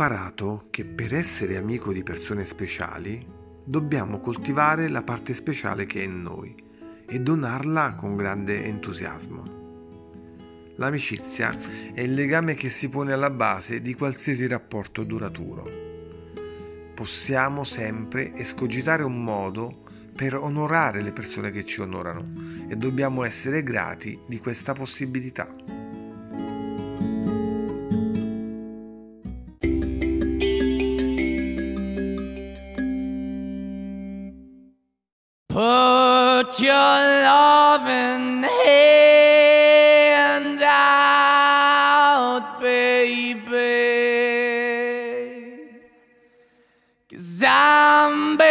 imparato che per essere amico di persone speciali dobbiamo coltivare la parte speciale che è in noi e donarla con grande entusiasmo. L'amicizia è il legame che si pone alla base di qualsiasi rapporto duraturo. Possiamo sempre escogitare un modo per onorare le persone che ci onorano e dobbiamo essere grati di questa possibilità. Put your loving hand out, baby. Cause I'm begging.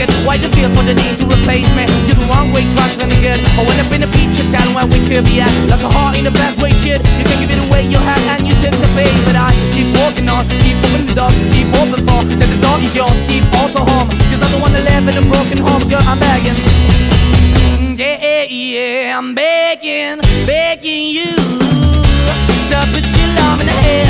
it? Why the feel for the need to replace me? You're the wrong way, trying to good. I went up in a feature town where we could be at. Like a heart in the best way, shit. You can give it away, you have, and you tend to pay. But I keep walking on, keep opening the door, keep open for that the door is yours. Keep also home, cause I'm the one that live in a broken home, girl. I'm begging. Yeah, yeah, I'm begging, begging you to put your love in the hand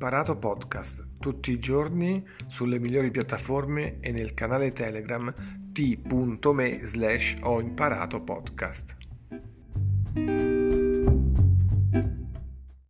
Imparato podcast tutti i giorni sulle migliori piattaforme e nel canale Telegram t.me slash ho imparato podcast.